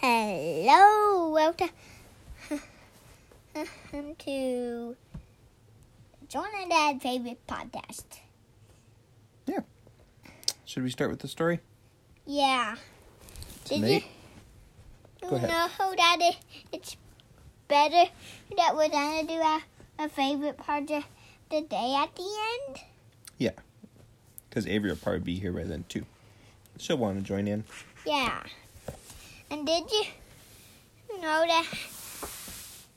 Hello, welcome to John and Dad's favorite podcast. Yeah. Should we start with the story? Yeah. Did Tonight? you, Go you ahead. know that it, it's better that we're gonna do our, our favorite part of the day at the end? Yeah. Because Avery will probably be here by then, too. She'll want to join in. Yeah. And did you know that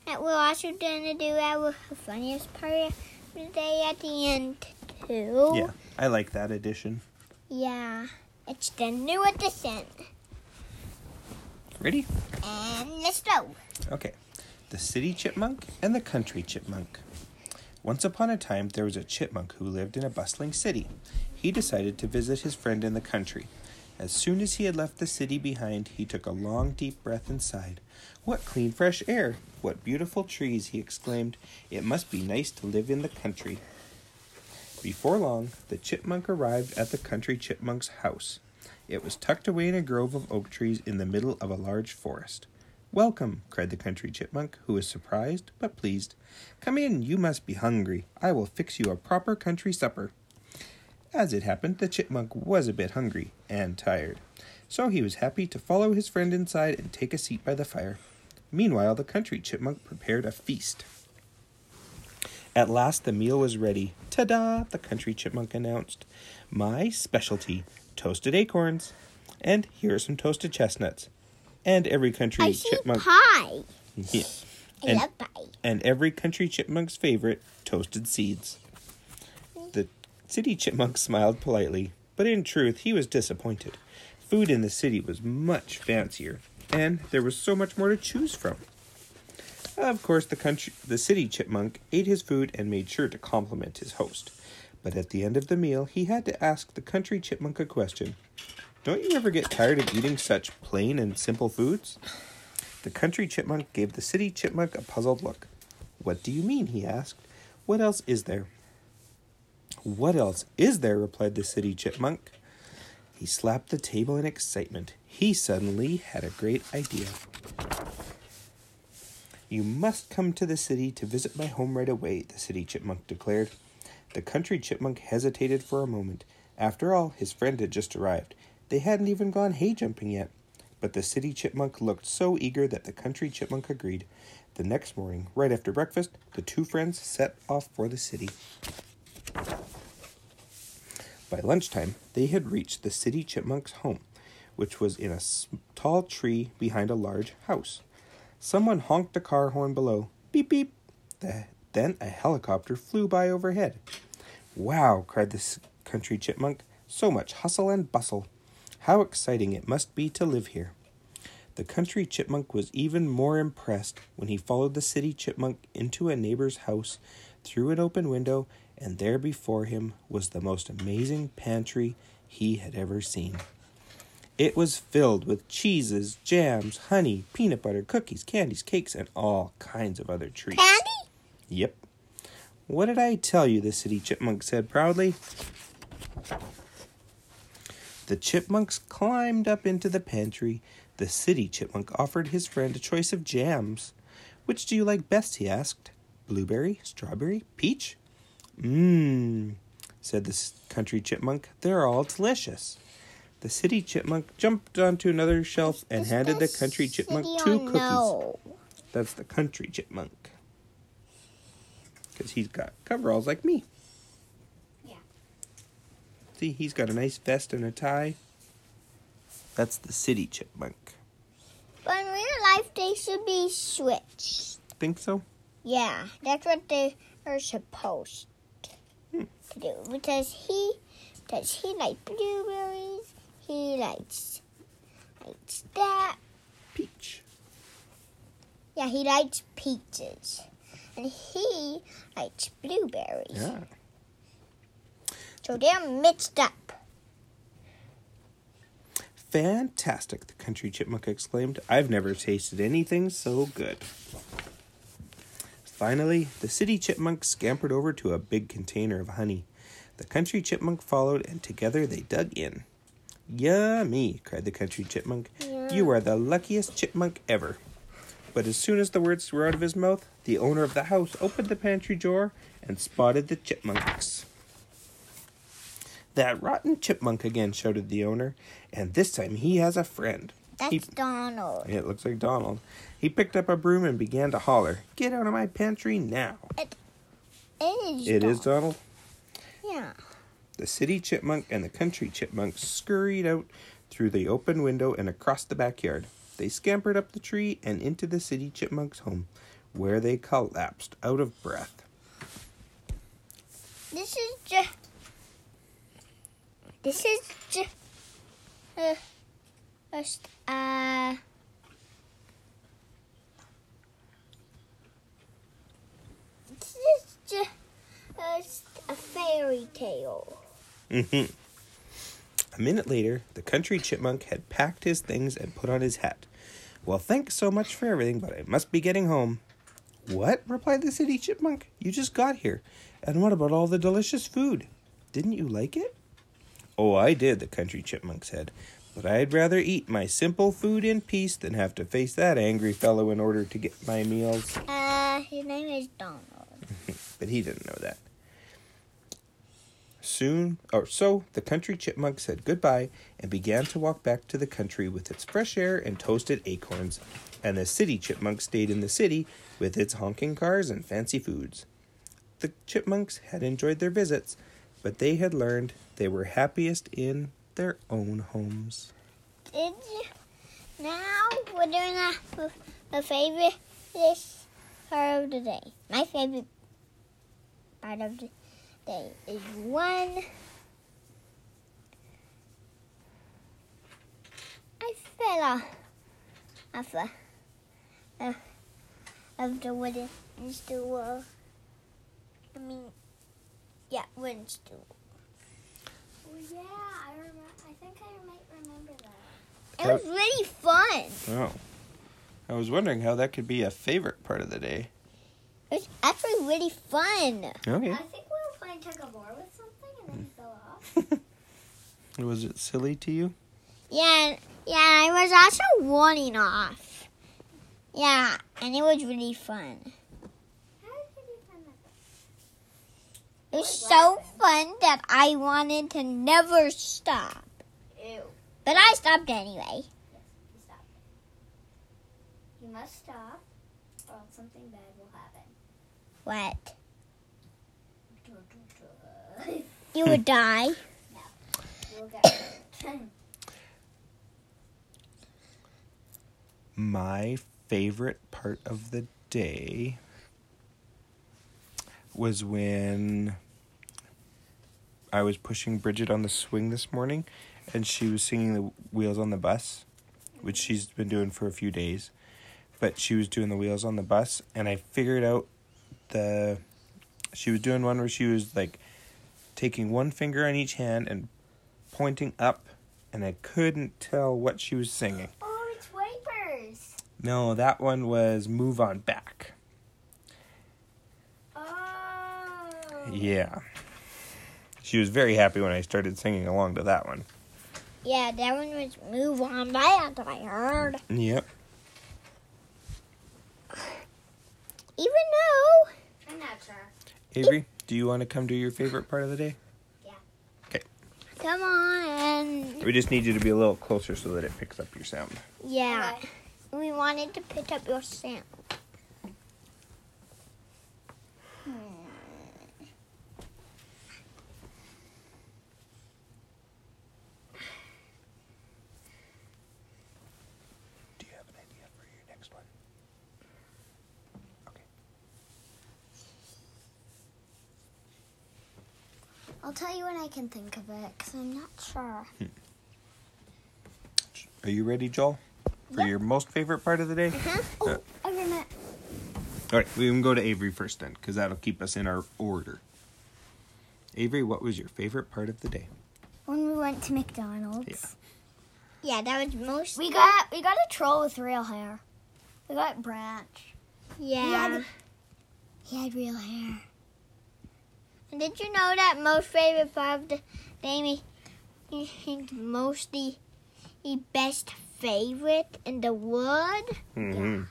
that we're also gonna do our funniest part of the day at the end too? Yeah. I like that addition. Yeah. It's the new edition. Ready? And let's go. Okay. The city chipmunk and the country chipmunk. Once upon a time, there was a chipmunk who lived in a bustling city. He decided to visit his friend in the country. As soon as he had left the city behind, he took a long, deep breath and sighed. What clean, fresh air! What beautiful trees! he exclaimed. It must be nice to live in the country. Before long, the chipmunk arrived at the country chipmunk's house. It was tucked away in a grove of oak trees in the middle of a large forest. Welcome, cried the country chipmunk, who was surprised but pleased. Come in, you must be hungry. I will fix you a proper country supper. As it happened, the chipmunk was a bit hungry and tired, so he was happy to follow his friend inside and take a seat by the fire. Meanwhile, the country chipmunk prepared a feast. At last, the meal was ready. Ta da! The country chipmunk announced. My specialty toasted acorns. And here are some toasted chestnuts. And every country I chipmunk. pie. Yeah. I And- love pie. and every country chipmunk's favorite, toasted seeds. City chipmunk smiled politely, but in truth he was disappointed. Food in the city was much fancier, and there was so much more to choose from. Of course, the country, the city chipmunk ate his food and made sure to compliment his host. But at the end of the meal, he had to ask the country chipmunk a question. Don't you ever get tired of eating such plain and simple foods? The country chipmunk gave the city chipmunk a puzzled look. What do you mean? he asked. What else is there? What else is there? replied the city chipmunk. He slapped the table in excitement. He suddenly had a great idea. You must come to the city to visit my home right away, the city chipmunk declared. The country chipmunk hesitated for a moment. After all, his friend had just arrived. They hadn't even gone hay jumping yet. But the city chipmunk looked so eager that the country chipmunk agreed. The next morning, right after breakfast, the two friends set off for the city. By lunchtime, they had reached the city chipmunk's home, which was in a tall tree behind a large house. Someone honked a car horn below. Beep beep. The, then a helicopter flew by overhead. Wow, cried the country chipmunk. So much hustle and bustle. How exciting it must be to live here. The country chipmunk was even more impressed when he followed the city chipmunk into a neighbor's house through an open window, and there before him was the most amazing pantry he had ever seen. It was filled with cheeses, jams, honey, peanut butter, cookies, candies, cakes, and all kinds of other treats. Candy? Yep. What did I tell you? The city chipmunk said proudly. The chipmunks climbed up into the pantry. The city chipmunk offered his friend a choice of jams. Which do you like best? he asked. Blueberry, strawberry, peach? Mmm, said the country chipmunk. They're all delicious. The city chipmunk jumped onto another shelf and Is handed the country chipmunk two cookies. No. That's the country chipmunk. Because he's got coveralls like me. Yeah. See, he's got a nice vest and a tie. That's the city chipmunk. But in real life, they should be switched. Think so? Yeah, that's what they are supposed. To do. Because he, because he likes blueberries, he likes, likes that. Peach. Yeah, he likes peaches, and he likes blueberries. Yeah. So they're mixed up. Fantastic, the country chipmunk exclaimed. I've never tasted anything so good. Finally, the city chipmunk scampered over to a big container of honey. The country chipmunk followed, and together they dug in. Yummy, cried the country chipmunk. Yummy. You are the luckiest chipmunk ever. But as soon as the words were out of his mouth, the owner of the house opened the pantry door and spotted the chipmunks. That rotten chipmunk again, shouted the owner, and this time he has a friend. That's He- Donald. It looks like Donald. He picked up a broom and began to holler, Get out of my pantry now! It is. It is Donald. Donald. Yeah. The city chipmunk and the country chipmunk scurried out through the open window and across the backyard. They scampered up the tree and into the city chipmunk's home, where they collapsed out of breath. This is just. This is just. Uh, just uh. This is just, just a fairy tale. Mhm. A minute later, the country chipmunk had packed his things and put on his hat. Well, thanks so much for everything, but I must be getting home. What? replied the city chipmunk. You just got here. And what about all the delicious food? Didn't you like it? Oh, I did, the country chipmunk said. But I'd rather eat my simple food in peace than have to face that angry fellow in order to get my meals. Uh, his name is Donald. But he didn't know that. Soon, or so, the country chipmunk said goodbye and began to walk back to the country with its fresh air and toasted acorns, and the city chipmunk stayed in the city with its honking cars and fancy foods. The chipmunks had enjoyed their visits, but they had learned they were happiest in their own homes. Did you? Now we're doing a, a favorite this part of the day. My favorite part of the day is one. I fell off of a, uh, of the wooden stool. I mean, yeah, wooden stool. Well, yeah, think I might remember that. It was really fun. Oh. I was wondering how that could be a favorite part of the day. It was actually really fun. Okay. I think we were playing tug of war with something, and then hmm. it fell off. Was it silly to you? Yeah, yeah, I was also running off. Yeah, and it was really fun. How did you find that? It was so fun that I wanted to never stop. Ew. But I stopped anyway. Yes, you stopped. You must stop, or else something bad will happen. What? You'll You would die? get. My favorite part of the day was when I was pushing Bridget on the swing this morning and she was singing the wheels on the bus, which she's been doing for a few days. But she was doing the wheels on the bus and I figured out the she was doing one where she was like taking one finger on each hand and pointing up and I couldn't tell what she was singing. oh, it's wipers. No, that one was Move On Back. Oh. Yeah. She was very happy when I started singing along to that one. Yeah, that one was Move On Back, I heard. Yep. Even though, I'm not sure. Avery, do you want to come do your favorite part of the day? Yeah. Okay. Come on. We just need you to be a little closer so that it picks up your sound. Yeah, Okay. we wanted to pick up your sound. Do you have an idea for your next one? Okay. I'll tell you when I can think of it, because I'm not sure. Are you ready, Joel? For Yep. your most favorite part of the day? Huh? Uh, I remember. All right, we can go to Avery first then, because that'll keep us in our order. Avery, what was your favorite part of the day? When we went to McDonald's. Yeah. Yeah, that was most. We got we got a troll with real hair. We got Branch. Yeah. had- He had real hair. And did you know that most favorite part of the day, is the most the, the best favorite in the world? Mm-hmm.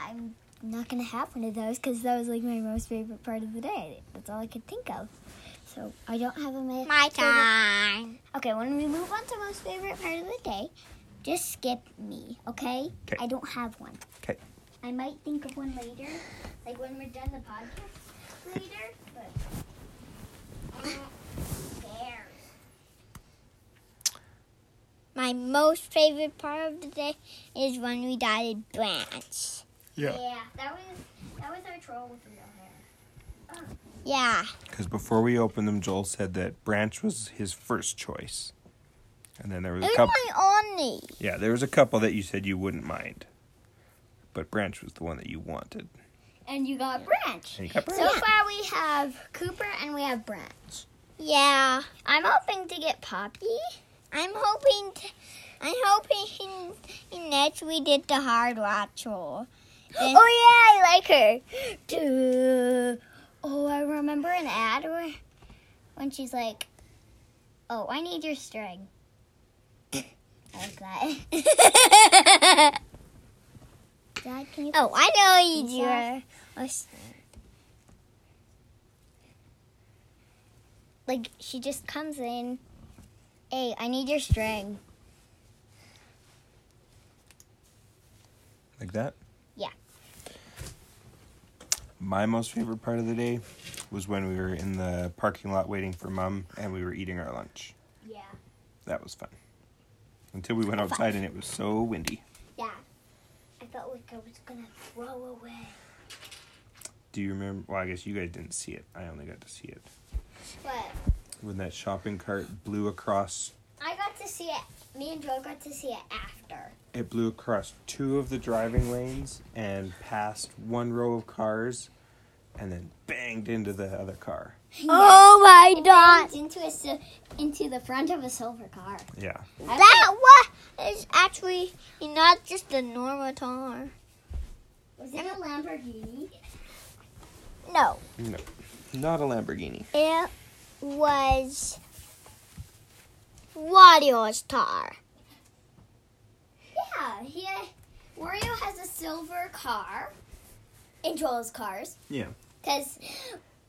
I'm not gonna have one of those because that was like my most favorite part of the day. That's all I could think of. So I don't have a ma- My favorite- time. Okay, when we move on to most favorite part of the day, just skip me, okay? 'Kay. I don't have one. Okay. I might think of one later, like when we're done the podcast later, but. there. My most favorite part of the day is when we dyed Branch. Yeah. Yeah, that was that was our troll with real hair. Yeah. Because before we opened them, Joel said that Branch was his first choice. And then there was It a couple. my only. Yeah, there was a couple that you said you wouldn't mind. But Branch was the one that you wanted. And you got Branch. You got Branch. So far we have Cooper and we have Branch. Yeah. I'm hoping to get Poppy. I'm hoping. To, I'm hoping in next we did the hard rock troll. Then- Oh yeah, I like her. Duh. Oh, I remember an ad where when she's like, "Oh, I need your string." I like that. Dad, can you? oh, I know you Lisa? do. Like she just comes in. Hey, I need your string. Like that? Yeah. My most favorite part of the day was when we were in the parking lot waiting for mom and we were eating our lunch. Yeah. That was fun. Until we went outside and it was so windy. Yeah. I felt like I was gonna throw away. Do you remember? Well, I guess you guys didn't see it. I only got to see it. But When that shopping cart blew across, I got to see it. Me and Joe got to see it after. it blew across two of the driving lanes and past one row of cars and then banged into the other car. Oh my It god! banged into a into the front of a silver car. Yeah. That was is actually not just a normal car. Was it a Lamborghini? No, No. Not a Lamborghini. it was Wario's car. Yeah, he Wario has a silver car in Joel's cars Yeah. because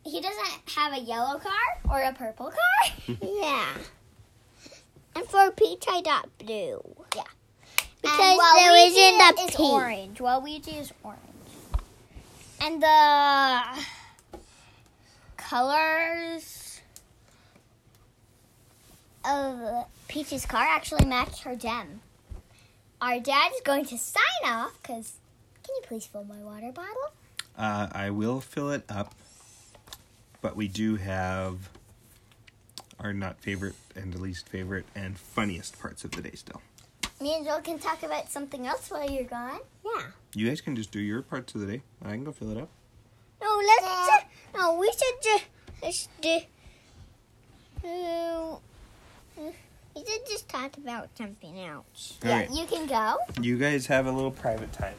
he doesn't have a yellow car or a purple car. Yeah. And for Peach, I got blue. Yeah. Because there isn't a is pink. orange. Waluigi is orange. And the colors of Peach's car actually match her gem. Our dad is going to sign off because can you please fill my water bottle? Uh, I will fill it up, but we do have our not favorite and least favorite and funniest parts of the day still. Me and Joel can talk about something else while you're gone. Yeah. You guys can just do your parts of the day. I can go fill it up. No, let's just, no, we should just, just do, uh, we should just talk about something else. All yeah, right. you can go. You guys have a little private time.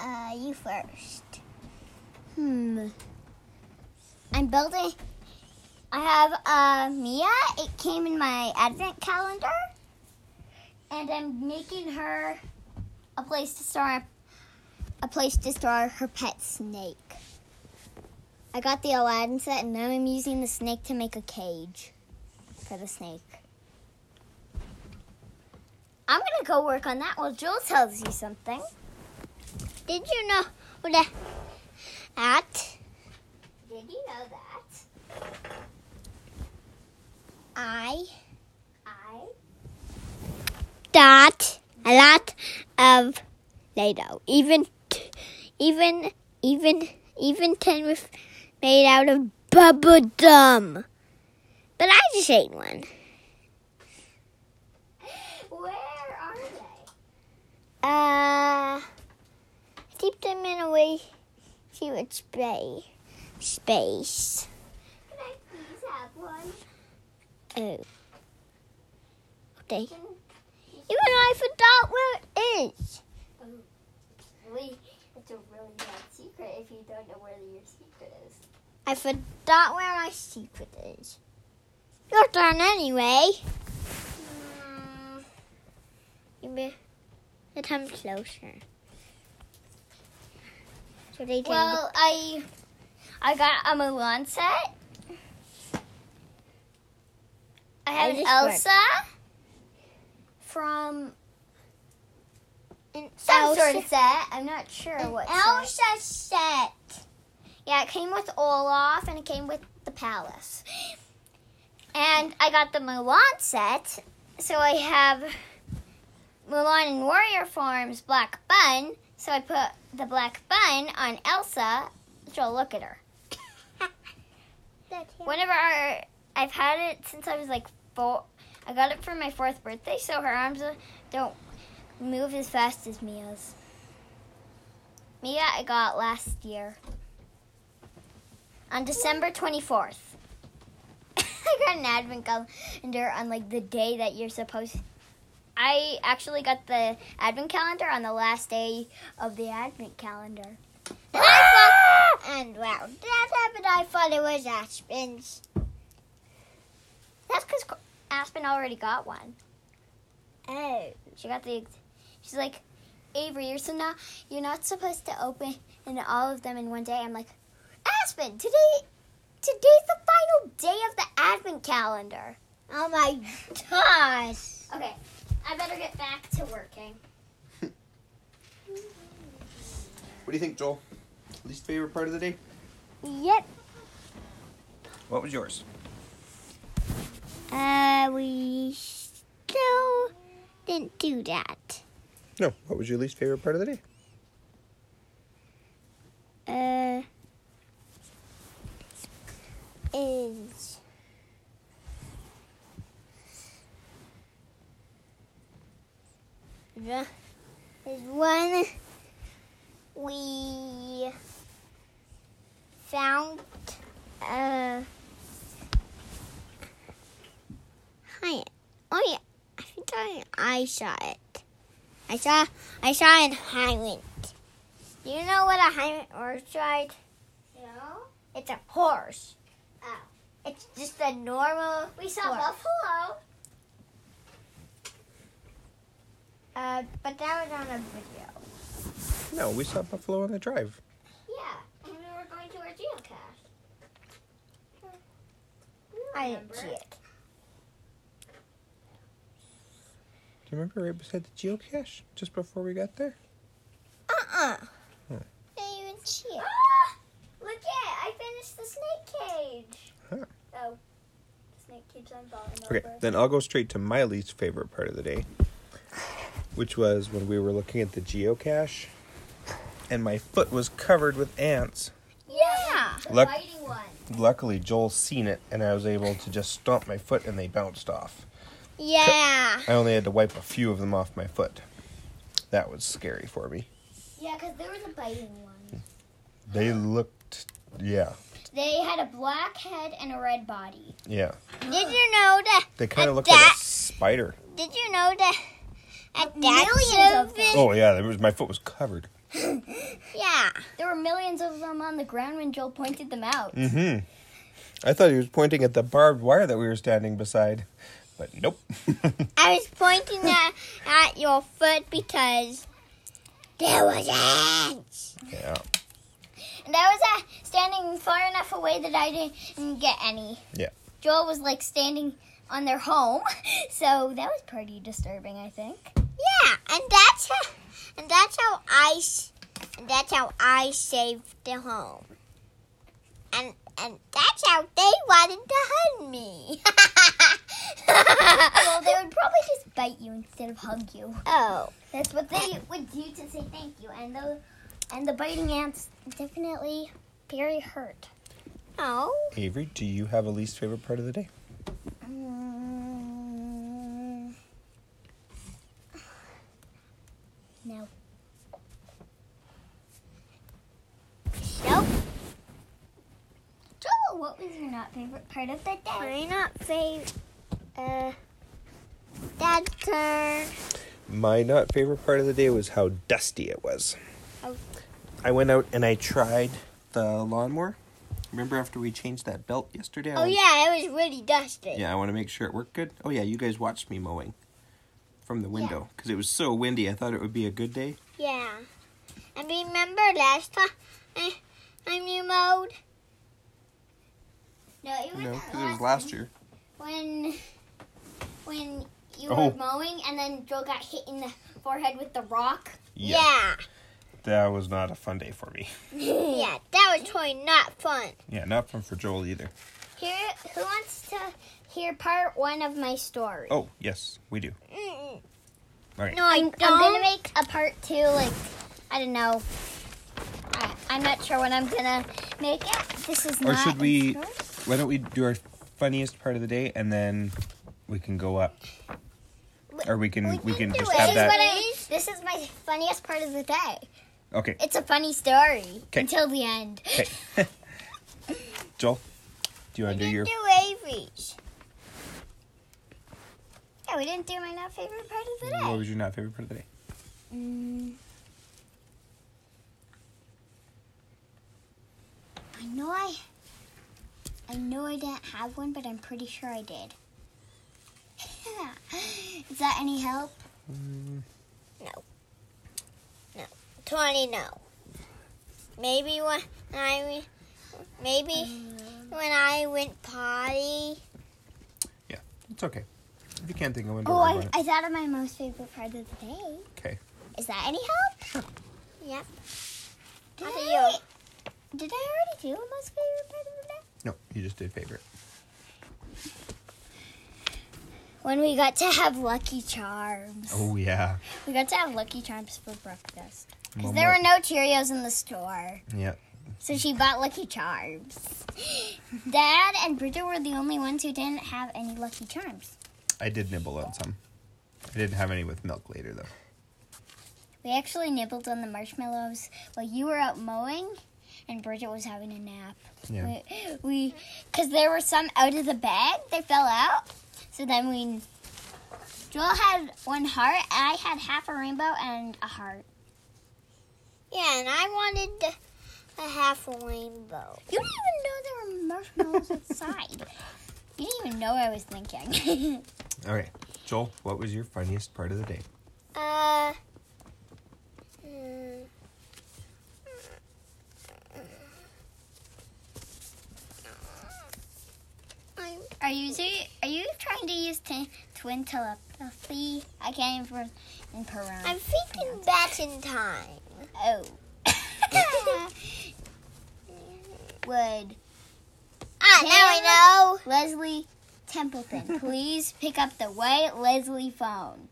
Uh, you first. Hmm. I'm building. I have uh, Mia. It came in my advent calendar, and I'm making her a place to store a place to store her pet snake. I got the Aladdin set, and now I'm using the snake to make a cage for the snake. I'm gonna go work on that while Joel tells you something. Did you know that, that Did you know that I I got a lot of Play-Doh. Even, t- even, even, even ten with made out of bubble gum. But I just ate one. Where are they? Uh, keep them in a way would spray space. Can I please have one? Oh. Okay. Even I forgot where it is. Really, it's a really bad secret if you don't know where your secret is. I forgot where my secret is. Your turn anyway. Hmm. maybe the time closer. So they. Well, I I got a Mulan set. I have does this Elsa from an some sort Elsa- of set. I'm not sure what set. Elsa set. Yeah, it came with Olaf and it came with the palace. And I got the Mulan set, so I have Mulan in warrior forms, Black Bun. So I put the Black Bun on Elsa. So look at her. That's him. Whenever our, I've had it since I was like four. I got it for my fourth birthday, so her arms don't move as fast as Mia's. Mia, I got last year on December twenty fourth. I got an advent calendar on like the day that you're supposed. I actually got the advent calendar on the last day of the advent calendar. And, thought, and wow, that happened. I thought it was Aspen's. That's because Aspen already got one. Oh. She got the. She's like, Avery, you're so not. You're not supposed to open in all of them in one day. I'm like, Aspen, today, today's the final day of the advent calendar. Oh my gosh. Okay, I better get back to working. What do you think, Joel? Least favorite part of the day? Yep. What was yours? Uh, we still didn't do that. No. What was your least favorite part of the day? Uh, is the is one we found uh hi oh yeah I think I, I saw it I saw I saw an Highland do you know what a Highland horse ride No, it's a horse. Oh. It's just a normal. we saw horse. buffalo. Uh, but that was on a video. No, we saw buffalo on the drive. Yeah, and we were going to our geocache. I didn't see it. You remember right beside the geocache just before we got there? Uh-uh. Hmm. Didn't even see it. Ah, look at! I finished the snake cage. Huh. Oh, the snake cage I'm falling Okay, over. then I'll go straight to my least favorite part of the day, which was when we were looking at the geocache, and my foot was covered with ants. Yeah. The Look- one. Luckily, Joel seen it, and I was able to just stomp my foot, and they bounced off. Yeah. I only had to wipe a few of them off my foot. That was scary for me. Yeah, because there was a biting one. They looked, yeah, They had a black head and a red body. yeah. Did you know that? They kind of at looked like that, a spider. Did you know that? At that Millions of them. Oh yeah, there was my foot was covered. Yeah. There were millions of them on the ground when Joel pointed them out. Mm-hmm. I thought he was pointing at the barbed wire that we were standing beside, but nope. I was pointing at, at your foot because there was ants. yeah, And I was uh, standing far enough away that I didn't get any. Yeah. Joel was like standing on their home, so that was pretty disturbing, I think. Yeah, and that's how, and that's how I, s- and that's how I saved the home. And and that's how they wanted to hug me. Well, they would probably just bite you instead of hug you. oh, That's what they would do to say thank you. And the and the biting ants definitely very hurt. oh. Avery, do you have a least favorite part of the day? Mm. No. Nope. Joel, what was your not favorite part of the day? My not favorite. Uh, Dad's turn. My not favorite part of the day was how dusty it was. Oh. I went out and I tried the lawnmower. Remember after we changed that belt yesterday? I Oh want- yeah, it was really dusty. Yeah, I want to make sure it worked good. Oh yeah, you guys watched me mowing from the window because it was so windy. I thought it would be a good day. Yeah. And remember last time I, I knew mode? No, it was No, not because it was last last year. when when you Oh. were mowing and then Joel got hit in the forehead with the rock. Yeah. That was not a fun day for me. Yeah, that was totally not fun. Yeah, not fun for Joel either. Here, who wants to hear part one of my story? Oh, yes, we do. Mm-mm. All right. No, I I'm, don't. I'm gonna make a part two. Like, I don't know. I, I'm not sure when I'm gonna make it. This is Or not. should we- stores. Why don't we do our funniest part of the day and then we can go up, or we can we, can do just it. have This is, that. I, this is my funniest part of the day. Okay. It's a funny story 'Kay. until the end. Okay. Joel, do you want to do your? do Avery's. Yeah, we didn't do my not favorite part of the day. What was your not favorite part of the day? Mm. I know I. I know I didn't have one, but I'm pretty sure I did. Is that any help? Mm, Twenty no. Maybe when I maybe when I went potty. Yeah, it's okay. If you can't think of one, Oh, don't I. I thought of my most favorite part of the day. Okay. Is that any help? Yep. Did How do I, did I already do a most favorite part of the day? No, you just did favorite. When we got to have Lucky Charms. Oh yeah. We got to have Lucky Charms for breakfast. Because there were no Cheerios in the store. Yeah. So she bought Lucky Charms. Dad and Bridget were the only ones who didn't have any Lucky Charms. I did nibble on some. I didn't have any with milk later though. We actually nibbled on the marshmallows while you were out mowing and Bridget was having a nap. Yeah. We, because there were some out of the bag, they fell out. So then we, Joel had one heart, and I had half a rainbow and a heart. Yeah, and I wanted a half a rainbow. You didn't even know there were marshmallows outside. You didn't even know I was thinking. All right, Joel, what was your funniest part of the day? Uh. mm, I'm, Are you see, are you trying to use t- twin telepathy? I can't even in pronounce. I'm thinking back in time. Oh. Would Ah, now I know. Leslie Templeton please pick up the white Leslie phone?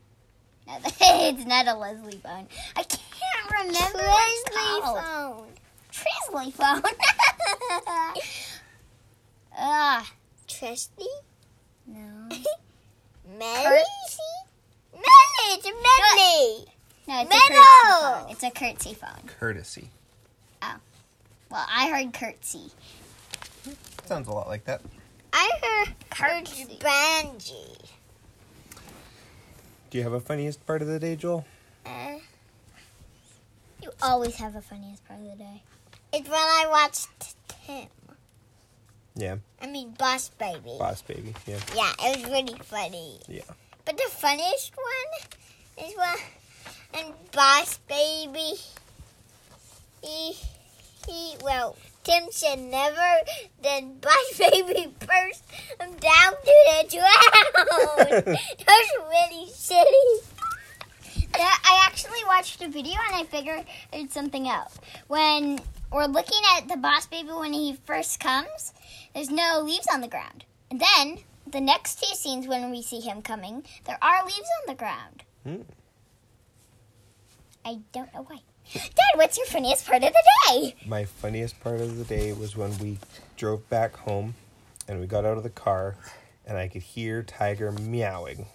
No, it's not a Leslie phone. I can't remember Leslie phone. Trisley phone. Ah, Trusty? no. Melly? Curtsy? Melly! It's a Melly! No, it's Meadow! a curtsy phone. It's a curtsy phone. Courtesy. Oh. Well, I heard curtsy. Sounds a lot like that. I heard Curtsy. Banji. Do you have a funniest part of the day, Joel? Uh, You always have a funniest part of the day. it's when I watched Tim. Yeah, I mean, Boss Baby. boss baby. Yeah, Yeah, it was really funny. yeah. But the funniest one is when and Boss Baby he he well Tim said never then Boss Baby burst him down to the ground. that was really silly. I actually watched a video and I figured something out. When we're looking at the boss baby when he first comes, there's no leaves on the ground. And then the next two scenes when we see him coming, there are leaves on the ground. Hmm. I don't know why. Dad, what's your funniest part of the day? My funniest part of the day was when we drove back home and we got out of the car and I could hear Tiger meowing.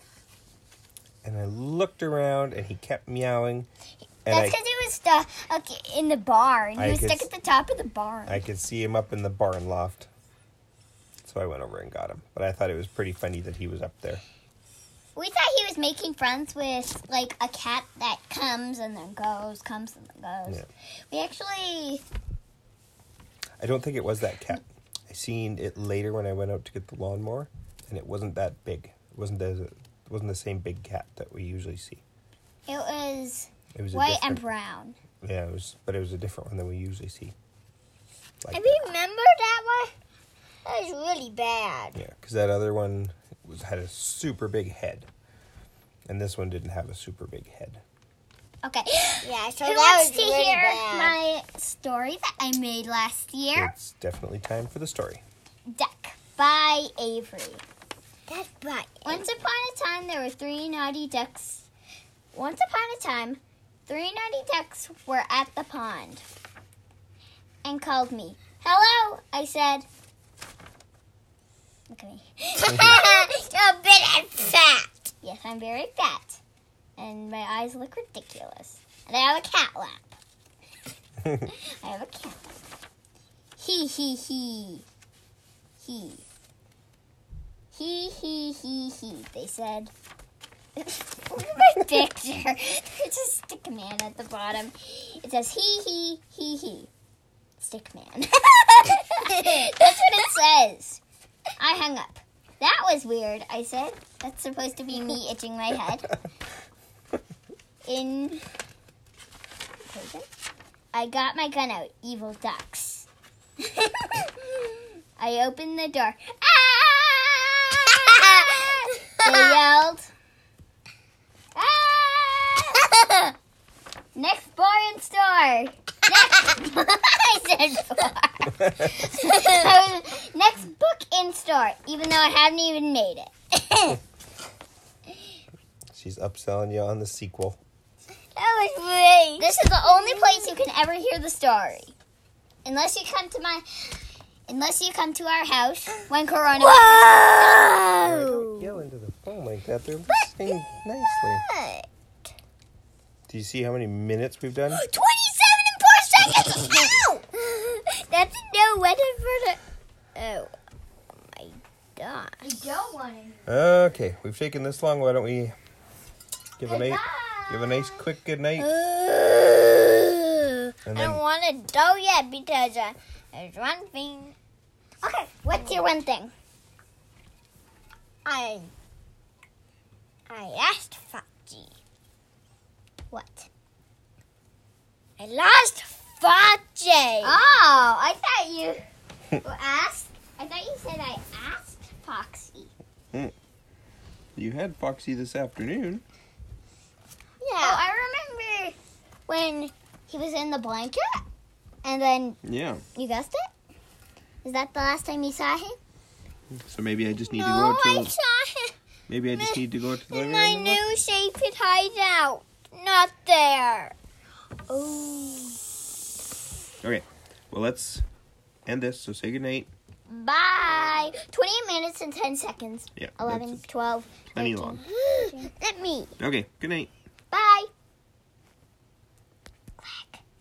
And I looked around and he kept meowing. And That's because he was stuck okay, in the barn. He I was could stuck at the top of the barn. I could see him up in the barn loft. So I went over and got him. But I thought it was pretty funny that he was up there. We thought he was making friends with like a cat that comes and then goes, comes and then goes. Yeah. We actually I don't think it was that cat. I seen it later when I went out to get the lawnmower, and it wasn't that big. It wasn't as it wasn't the same big cat that we usually see. It was It was white and brown. yeah, it was, but it was a different one than we usually see. Like, I remember that one. That was really bad. yeah, because that other one was had a super big head, and this one didn't have a super big head. Okay. Yeah, so Who that wants was to really hear bad. my story that I made last year? It's definitely time for the story. Duck by Avery. That's right. Once upon a time, there were three naughty ducks. Once upon a time, three naughty ducks were at the pond and called me. Hello, I said. Look at me. You're big and fat. Yes, I'm very fat. And my eyes look ridiculous. And I have a cat lap. I have a cat lap. He, he, he. He. He, he, he, he. They said. Look at my picture. There's a stick man at the bottom. It says he, he, he, he. Stick man. That's what it says. I hung up. That was weird, I said. That's supposed to be me itching my head. In. I got my gun out. Evil ducks. I opened the door. Ah! They yelled. Ah! Next bar in store. Next, I said bar. I Next book in store, even though I haven't even made it. She's upselling you on the sequel. That was great. this is the only place you can ever hear the story, unless you come to my, unless you come to our house when Corona. Alright, Whoa. Don't yell into the phone like that. They're listening nicely. What? Do you see how many minutes we've done? 27 and 4 seconds! Ow! That's no weather for the. Oh my god. I don't want to. Okay, we've taken this long. Why don't we give a nice, give a nice quick good night? Uh, And I then- don't want to go yet because uh, there's one thing. Okay, what's your one thing? I I asked Foxy. What? I lost Foxy. Oh, I thought you asked. I thought you said I asked Foxy. Hmm. You had Foxy this afternoon. Oh, yeah. I remember when he was in the blanket, and then Yeah. you guessed it. Is that the last time you saw him? So maybe I just need to no, go I to. saw him Maybe I just need to go to the living my room. and look. new sacred hideout. Not there. Oh. Okay. Well, let's end this. So say goodnight. Bye. 20 minutes and 10 seconds. Yeah. 11, that's 12, plenty long. Let me. Okay. Good night.